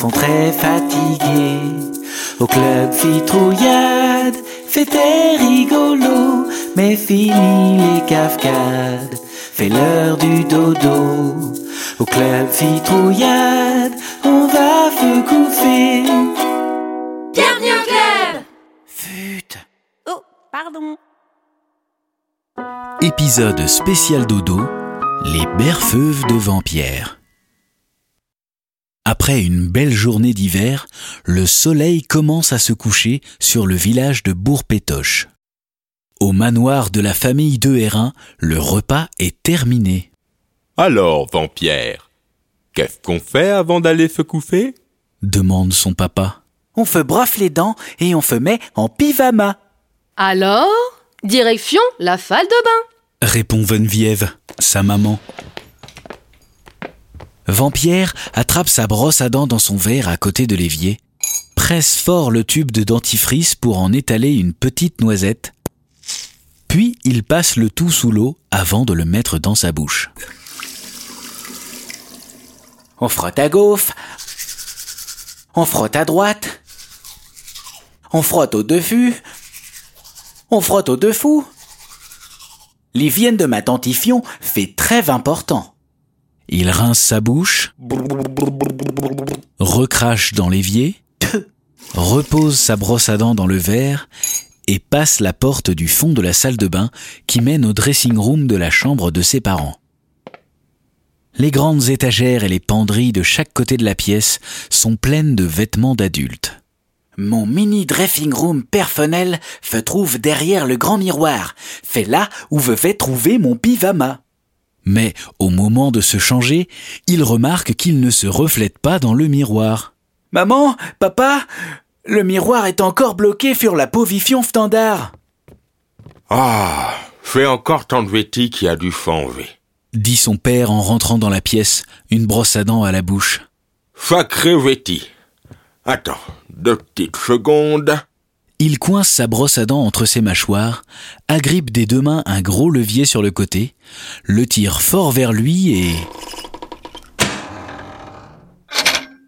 sont très fatigués. Au club Citrouillade, fêtez rigolo, mais fini les cafcades, fait l'heure du dodo. Au club Citrouillade, on va feu couper. Bienvenue au club Fut. Oh, pardon. Épisode spécial dodo, les berfeuves de Vampierre. Après une belle journée d'hiver, le soleil commence à se coucher sur le village de Bourg-Pétoche. Au manoir de la famille de Hérin, le repas est terminé. Alors, Vampierre, qu'est-ce qu'on fait avant d'aller se coucher? demande son papa. On fait brosse les dents et on fait met en pyjama. Alors, direction la salle de bain. répond Geneviève, sa maman. Vampierre attrape sa brosse à dents dans son verre à côté de l'évier, presse fort le tube de dentifrice pour en étaler une petite noisette, puis il passe le tout sous l'eau avant de le mettre dans sa bouche. On frotte à gauche. On frotte à droite. On frotte au dessus. On frotte au dessous. L'hygiène de ma dentition fait très important. Il rince sa bouche, recrache dans l'évier, repose sa brosse à dents dans le verre et passe la porte du fond de la salle de bain qui mène au dressing room de la chambre de ses parents. Les grandes étagères et les penderies de chaque côté de la pièce sont pleines de vêtements d'adultes. Mon mini dressing room personnel se trouve derrière le grand miroir. C'est là où je vais trouver mon pyjama. Mais au moment de se changer, il remarque qu'il ne se reflète pas dans le miroir. Maman, papa, le miroir est encore bloqué sur la position standard. Ah, fais encore ton Betty qui a dû changer. dit son père en rentrant dans la pièce, une brosse à dents à la bouche. Sacré Betty. Attends, deux petites secondes. Il coince sa brosse à dents entre ses mâchoires, agrippe des deux mains un gros levier sur le côté, le tire fort vers lui et...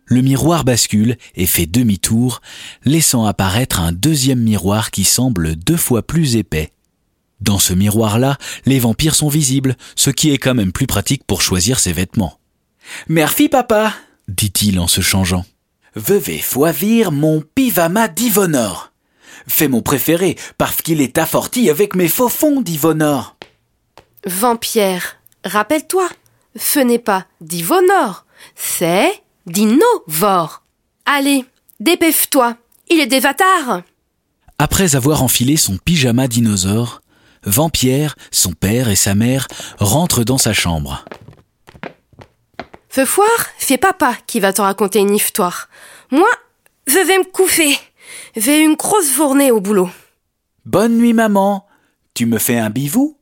Le miroir bascule et fait demi-tour, laissant apparaître un deuxième miroir qui semble deux fois plus épais. Dans ce miroir-là, les vampires sont visibles, ce qui est quand même plus pratique pour choisir ses vêtements, Merci, papa. dit-il en se changeant. Vais choisir mon pyjama d'Ivonor. C'est mon préféré parce qu'il est assorti avec mes faux fonds d'Ivonor. Vampierre, rappelle-toi, ce n'est pas d'Ivonor, c'est d'Innovor. Allez, dépêche-toi, il est tard. Après avoir enfilé son pyjama dinosaure, Vampierre, son père et sa mère rentrent dans sa chambre. Ce soir, c'est papa qui va te raconter une histoire. Moi, je vais me coucher. J'ai une grosse journée au boulot. Bonne nuit, maman. Tu me fais un bivou?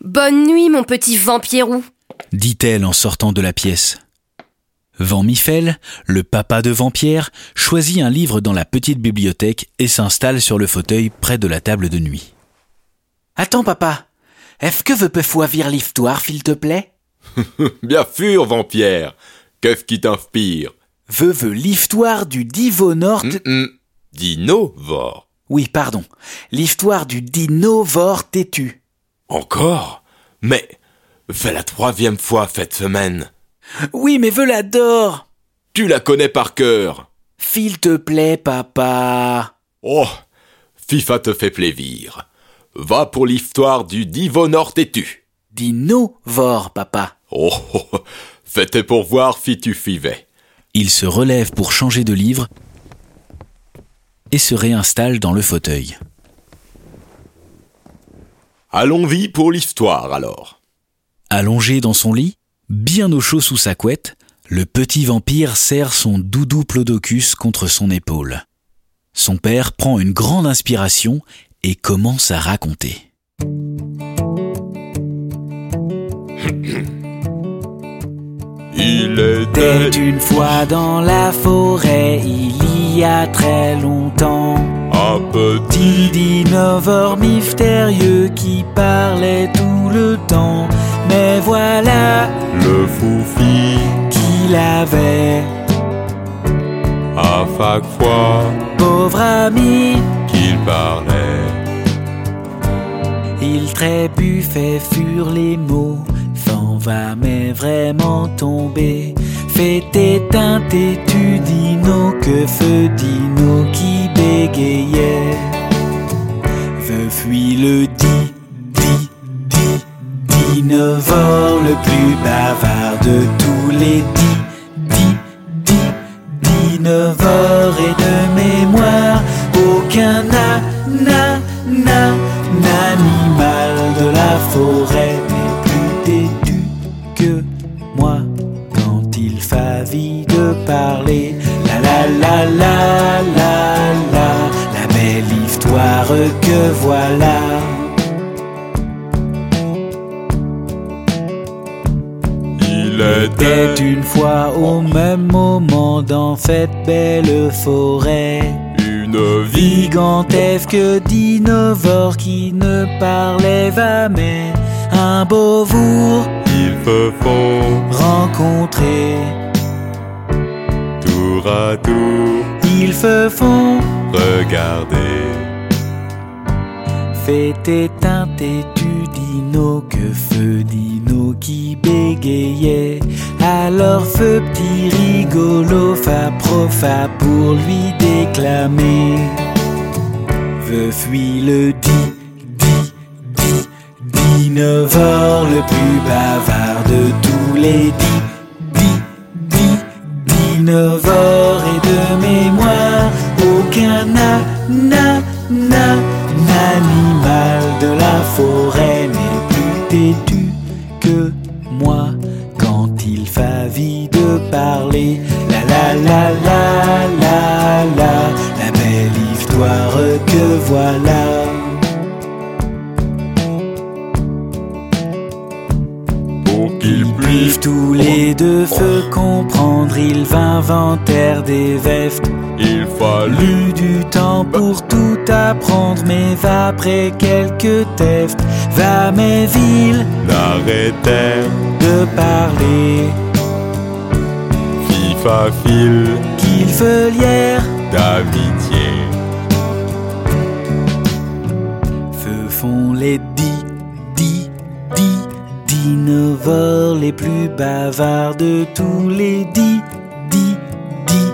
Bonne nuit, mon petit vampirou. dit-elle en sortant de la pièce. Van Miffel, le papa de Vampierre, choisit un livre dans la petite bibliothèque et s'installe sur le fauteuil près de la table de nuit. Attends, papa. Est-ce que je peux choisir l'histoire, s'il te plaît? Bien sûr, Vampierre. Qu'est-ce qui t'inspire? Je veux l'histoire du Divonor... Hum, hum. Dinovore. Oui, pardon. L'histoire du dinovore têtu. Encore? Mais c'est la troisième fois cette semaine. Oui, mais je l'adore. Tu la connais par cœur. S'il te plaît, papa. Oh, FIFA te fait plaisir. Va pour l'histoire du Divonor têtu. Dinovore, papa. Oh, oh, oh, c'était pour voir si tu suivais. Il se relève pour changer de livre et se réinstalle dans le fauteuil. Allons-y pour l'histoire alors. Allongé dans son lit, bien au chaud sous sa couette, le petit vampire serre son doudou Plodocus contre son épaule. Son père prend une grande inspiration et commence à raconter. Il Était une fois dans la forêt, il y a très longtemps. un petit Dinosaure mystérieux qui parlait tout le temps. Mais voilà le foufi qu'il avait, à chaque fois pauvre ami. qu'il parlait. Il trébuffait sur les mots, va mais vraiment tomber. Fait éteint tu dino que feu dino qui bégayait. Ve fuit le dit, dit, dit, dinosaure le plus bavard de tous les dix, dit, dit, dinosaure et de mémoire, aucun na, la la la la la, la belle histoire que voilà. Il Était une fois au même moment dans cette belle forêt. une Gigantesque dinosaure qui ne parlait jamais. Un beau jour Ils se font rencontré, tour à tour se font regarder. fait dino que feu dino qui bégayait. Alors feu petit rigolo fa profa pour lui déclamer. Ve fuit le dit, dit, dit, dinosaure le plus bavard de tous les dix, dinosaure et de mémoire, aucun na, na, na, n'animal de la forêt n'est plus têtu que moi quand il s'agit de parler. La la la la la la, la belle histoire que voilà. Ils puissent tous les deux se comprendre, ils inventèrent des vestes. Il fallut du temps pour tout apprendre, mais après quelques tests, va mes villes n'arrêtèrent de parler, FIFA fil qu'ils feuillèrent, d'amitié. ce font les dinosaures les plus bavards de tous les dix, dix, dix,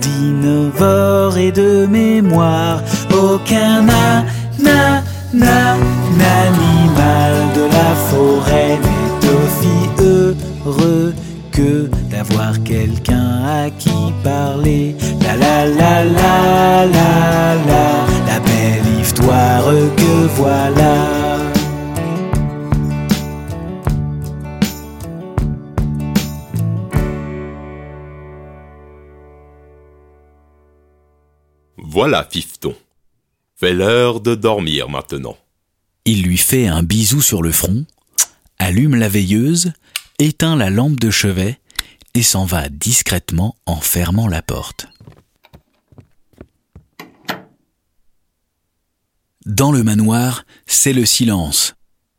dinosaures et de mémoire, aucun na, na, na, n'animal de la forêt n'est aussi heureux que d'avoir quelqu'un à qui parler. La la la la la la, la belle histoire que voilà. Voilà, Fifton. Fait l'heure de dormir maintenant. Il lui fait un bisou sur le front, allume la veilleuse, éteint la lampe de chevet et s'en va discrètement en fermant la porte. Dans le manoir, c'est le silence.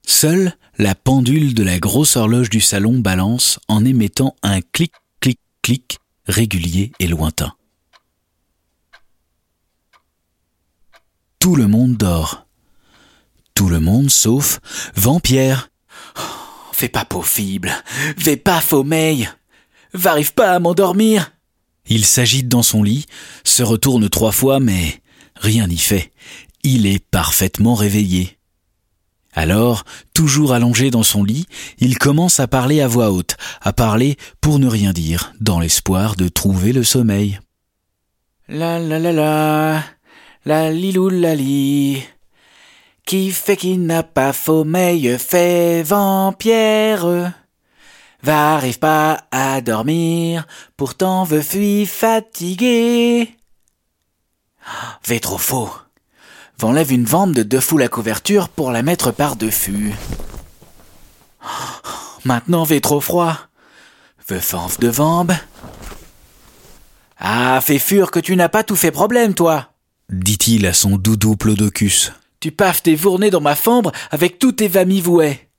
Seule la pendule de la grosse horloge du salon balance en émettant un clic, clic, clic régulier et lointain. Tout le monde dort. Tout le monde sauf Vampierre. Fais pas possible, fais pas sommeil, j'arrive pas à m'endormir. Il s'agite dans son lit, se retourne trois fois, mais rien n'y fait. Il est parfaitement réveillé. Alors, toujours allongé dans son lit, il commence à parler à voix haute, à parler pour ne rien dire, dans l'espoir de trouver le sommeil. La la la la, la lilou la li. Qui fait qui n'a pas sommeil fait vampire. Va, arrive pas à dormir, pourtant veux fuir fatigué. Vais trop faux. V'enlève une vampe de deux fous la couverture pour la mettre par-dessus. Maintenant vais trop froid. Veux fanf de vambe. Ah, fais fur que tu n'as pas tout fait problème, toi. Dit-il à son doudou Plodocus. Tu paffes tes fournées dans ma fambre avec tous tes vamivouets.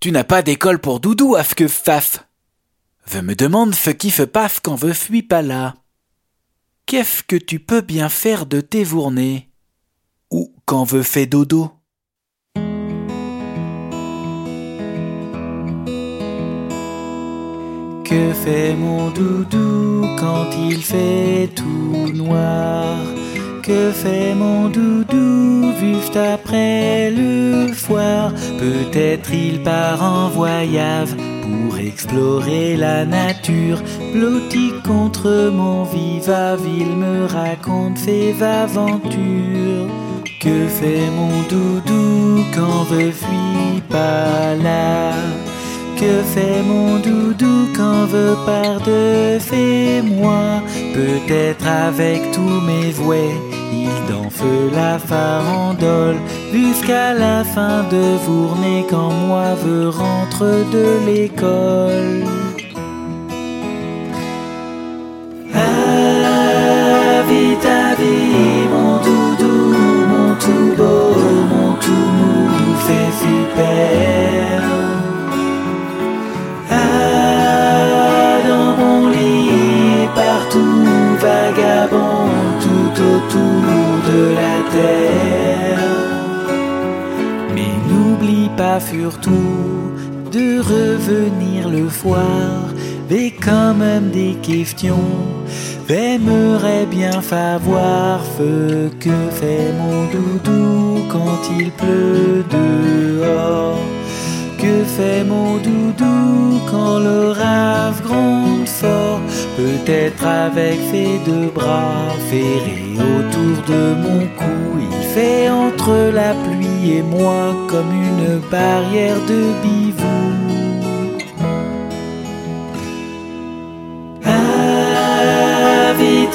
Tu n'as pas d'école pour doudou, af que faf. Ve me demande fe qui fe paf quand ve fuis pas là. Qu'est-ce que tu peux bien faire de tes fournées? Ou quand veut fait dodo? Que fait mon doudou quand il fait tout noir? Que fait mon doudou juste après le foire Peut-être il part en voyage pour explorer la nature. Blotti contre mon vive il me raconte ses aventures. Que fait mon doudou quand je suis pas là? Que fait mon doudou quand veut part de fait moi? Peut-être avec tous mes vouets il danse la farandole jusqu'à la fin de journée quand moi veux rentre de l'école. Ah, vite, à vie, mon doudou, mon tout beau, mon tout mou, fait super. De la terre. Mais n'oublie pas surtout de revenir le voir, mais quand même des questions. J'aimerais bien savoir ce que fait mon doudou quand il pleut dehors. Que fait mon doudou quand le rave gronde fort? Peut-être avec ses deux bras ferrés autour de mon cou Il fait entre la pluie et moi comme une barrière de bivou.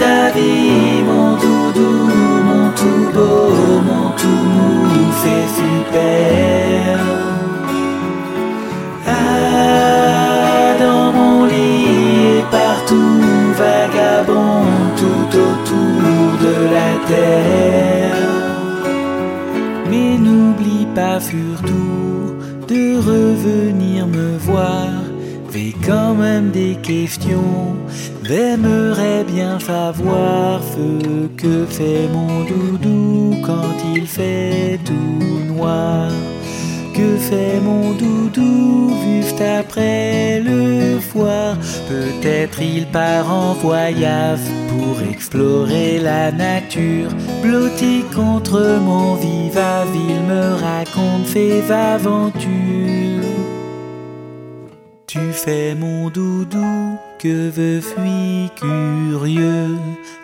À vie, mon doudou, mon tout beau, mon tout mou, c'est super ah, dans mon lit et partout, vagabond, tout autour de la terre. Mais n'oublie pas surtout de revenir me voir. Fais quand même des questions. J'aimerais bien savoir ce que fait mon doudou quand il fait tout noir. Que fait mon doudou juste après le foire Peut-être il part en voyage pour explorer la nature. Blotti contre mon vive il me raconte ses aventures. Tu fais mon doudou que je suis curieux,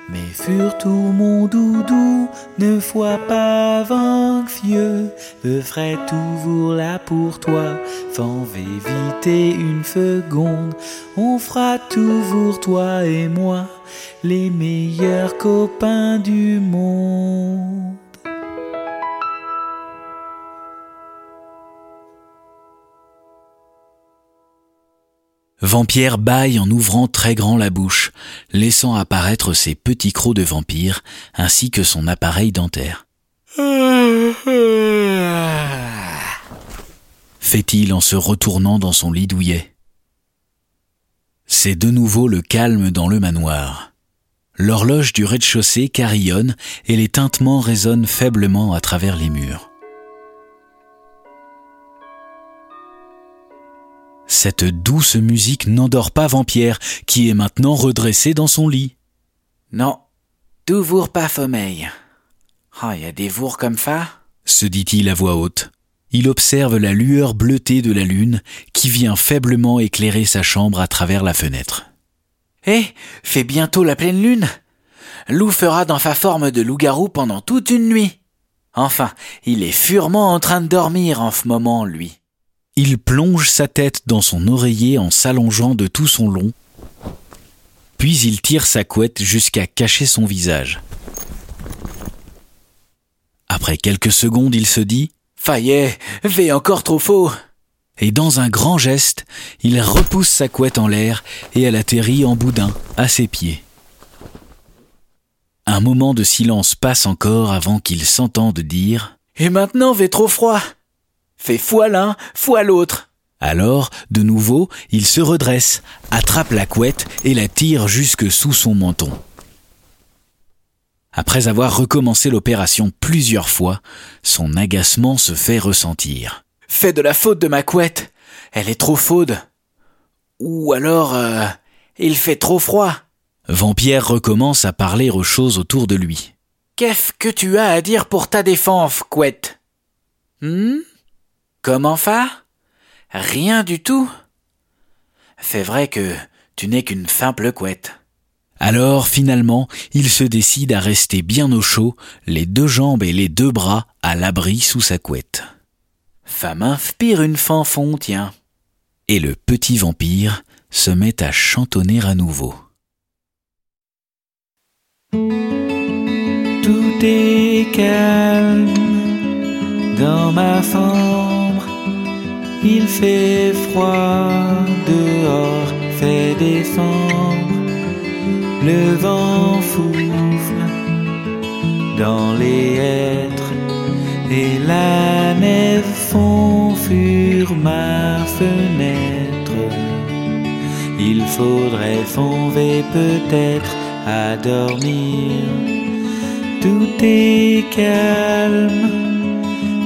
mais surtout mon doudou ne sois pas anxieux. Je serai toujours là pour toi, sans éviter une seconde. On fera toujours toi et moi les meilleurs copains du monde. Vampire bâille en ouvrant très grand la bouche, laissant apparaître ses petits crocs de vampire ainsi que son appareil dentaire. fait-il en se retournant dans son lit douillet. C'est de nouveau le calme dans le manoir. L'horloge du rez-de-chaussée carillonne et les tintements résonnent faiblement à travers les murs. Cette douce musique n'endort pas Vampierre, qui est maintenant redressé dans son lit. Non, toujours pas sommeil. Ah, il y a des vours comme ça se dit-il à voix haute. Il observe la lueur bleutée de la lune qui vient faiblement éclairer sa chambre à travers la fenêtre. Eh, fait bientôt la pleine lune. Loup fera dans sa forme de loup-garou pendant toute une nuit. Enfin, il est furement en train de dormir en ce moment, lui. Il plonge sa tête dans son oreiller en s'allongeant de tout son long, puis il tire sa couette jusqu'à cacher son visage. Après quelques secondes, il se dit Faillet, vais encore trop faux. Et dans un grand geste, il repousse sa couette en l'air et elle atterrit en boudin à ses pieds. Un moment de silence passe encore avant qu'il s'entende dire Et maintenant, vais trop froid. Fais fois l'un, fois l'autre. Alors, de nouveau, il se redresse, attrape la couette et la tire jusque sous son menton. Après avoir recommencé l'opération plusieurs fois, son agacement se fait ressentir. Fais de la faute de ma couette. Elle est trop faude. Ou alors, euh, il fait trop froid. Vampierre recommence à parler aux choses autour de lui. Qu'est-ce que tu as à dire pour ta défense, couette? Hum Comment ça Rien du tout C'est vrai que tu n'es qu'une simple couette. Alors finalement, il se décide à rester bien au chaud, les deux jambes et les deux bras à l'abri sous sa couette. Ça m'inspire une fanfon, tiens. Et le petit vampire se met à chantonner à nouveau. Tout est calme dans ma chambre. Il fait froid dehors, fait décembre. Le vent souffle dans les hêtres et la neige fond sur ma fenêtre. Il faudrait fonder peut-être à dormir. Tout est calme,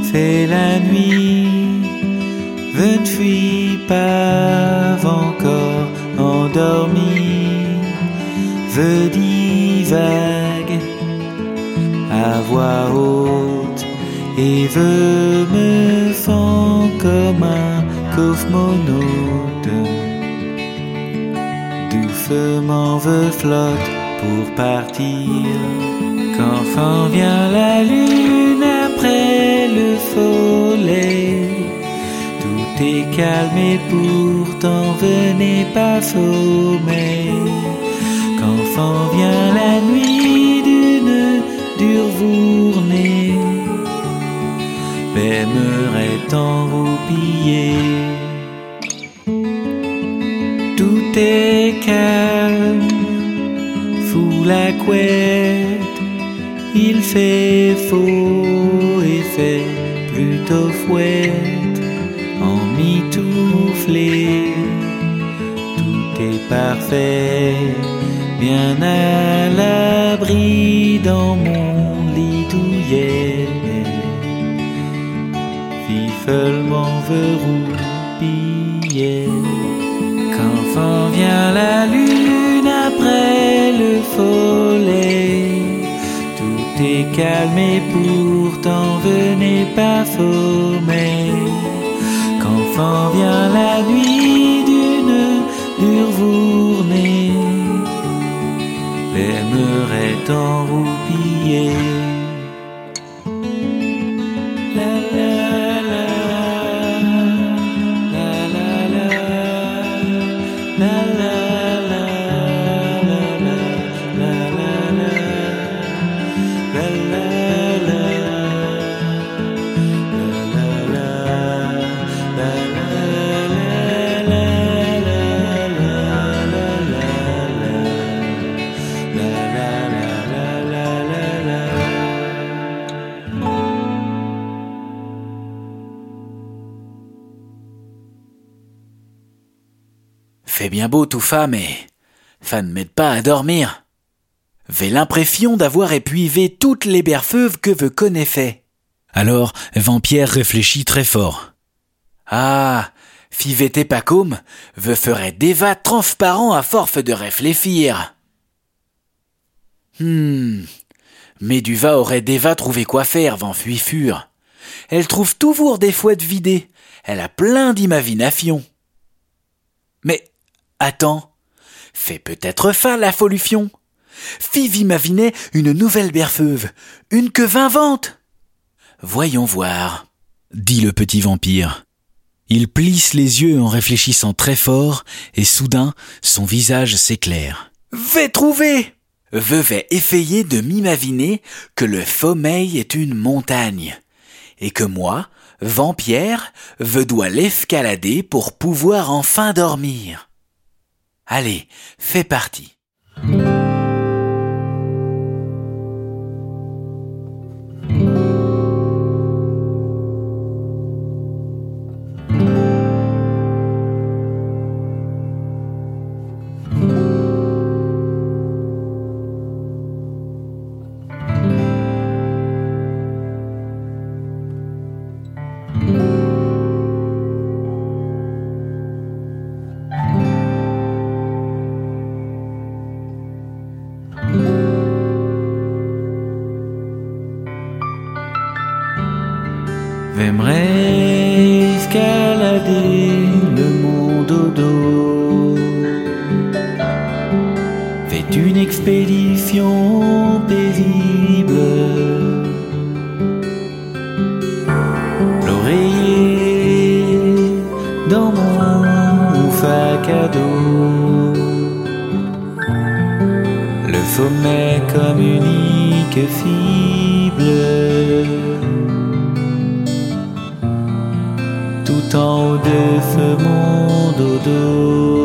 c'est la nuit. Ne suis pas encore endormi. Je divague à voix haute et je me sens comme un cosmonaute. Doucement je flotte pour partir. Quand vient la lune après le soleil, calme et pourtant venez pas sommeil. S'en vient la nuit d'une dure journée, m'aimerait enroupiller. Tout est calme sous la couette, il fait faux et fait plutôt fouette, bien à l'abri dans mon lit douillet. Veut roupiller. Quand s'en vient la lune après le soleil, tout est calme et pourtant venez pas sommeil. Quand vient la nuit dure journée, l'aimerait enroupiller. Beau tout ça, mais ça ne m'aide pas à dormir. J'ai l'impression d'avoir épuisé toutes les berfeuves que je connaissais. Alors, Vampierre réfléchit très fort. Ah, si j'étais pas comme, je ferais déjà transparent à force de réfléchir. Hmm. Méduva aurait déjà trouvé quoi faire, van fuifure. Elle trouve toujours des fouettes vidées. Elle a plein d'imagination. Mais, attends. Fais peut-être fin la folution. Fiv imaginait une nouvelle berfeuve. Une que j'invente. Voyons voir. dit le petit vampire. Il plisse les yeux en réfléchissant très fort, et soudain son visage s'éclaire. Vais trouver Veuvet effayé de m'imaginer que le sommeil est une montagne, et que moi, vampire, veux dois l'escalader pour pouvoir enfin dormir. Allez, fais partie. J'aimerais escalader le monde au dos. Faites une expédition paisible. L'oreiller dans mon sac à dos. Le sommet comme unique haut de ce monde au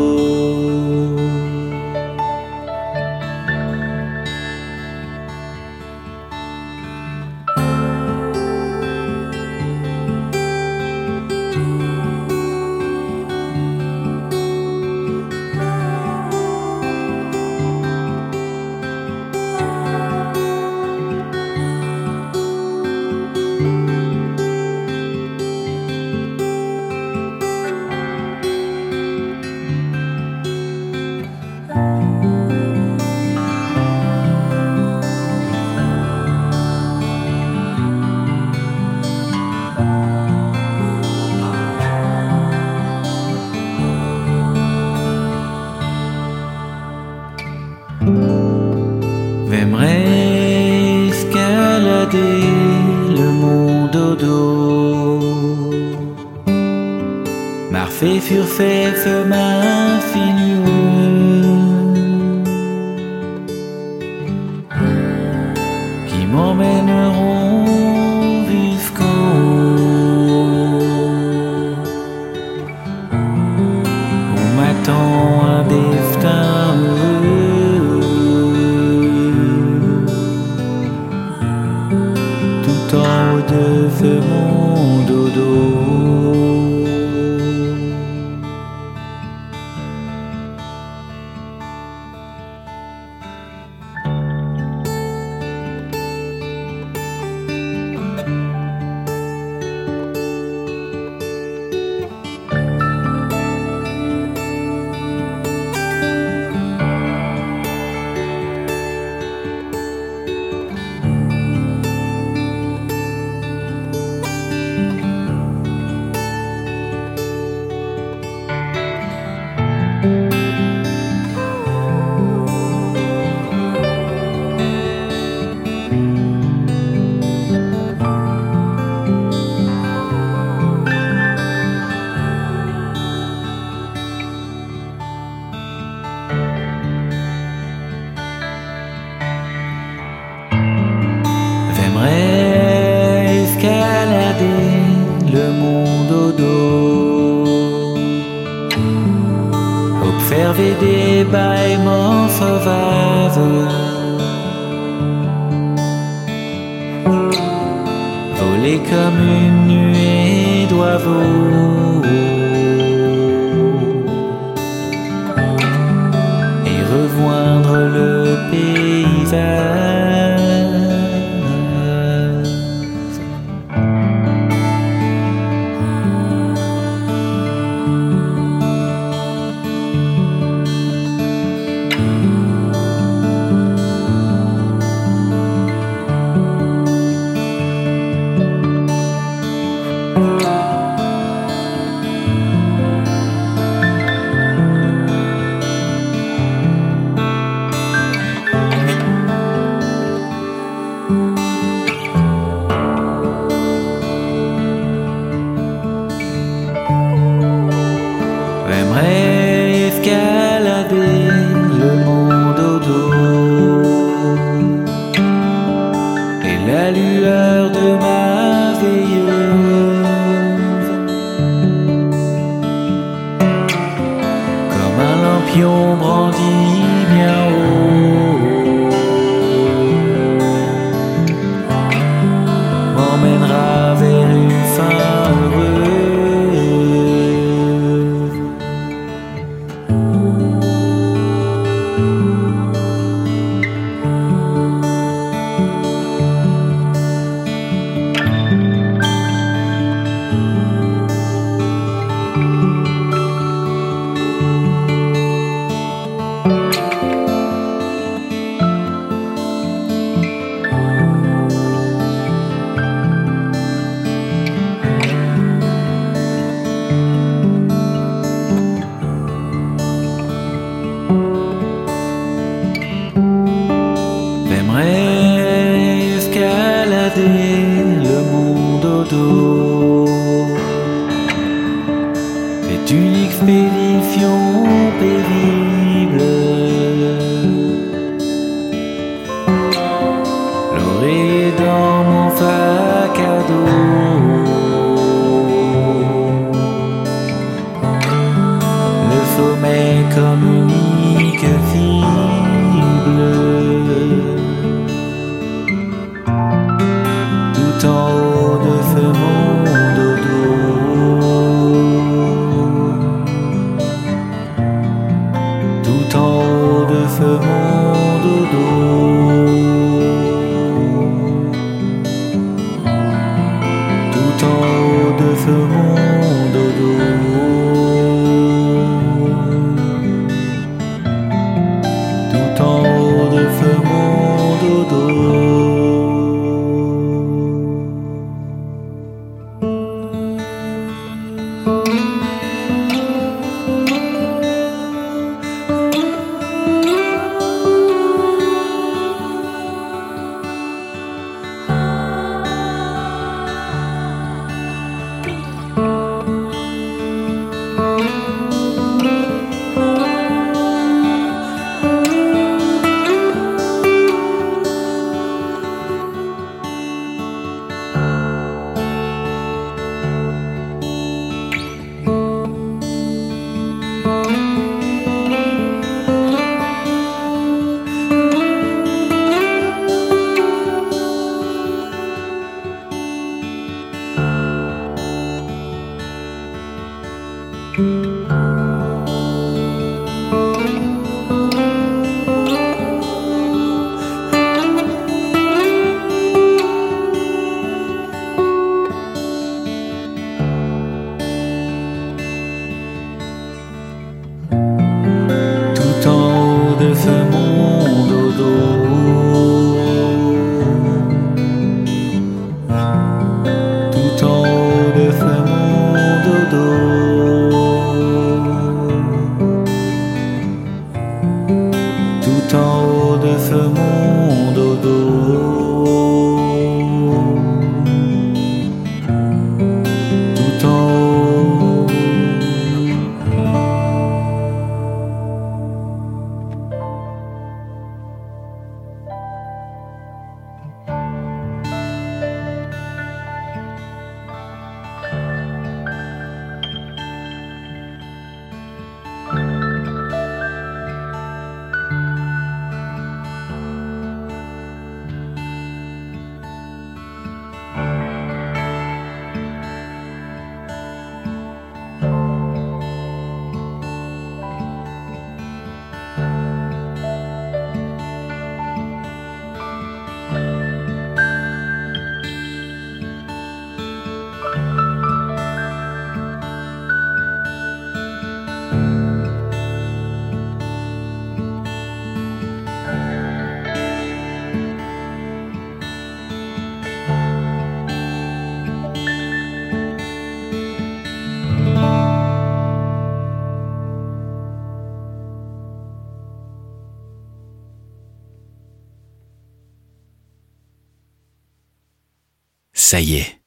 Ça y est,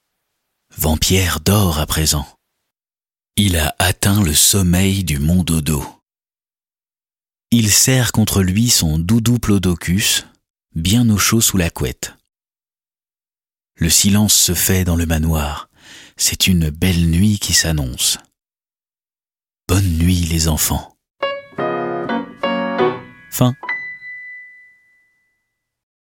Vampierre dort à présent. Il a atteint le sommeil du mont Dodo. Il serre contre lui son doudou plodocus, bien au chaud sous la couette. Le silence se fait dans le manoir. C'est une belle nuit qui s'annonce. Bonne nuit les enfants. Fin.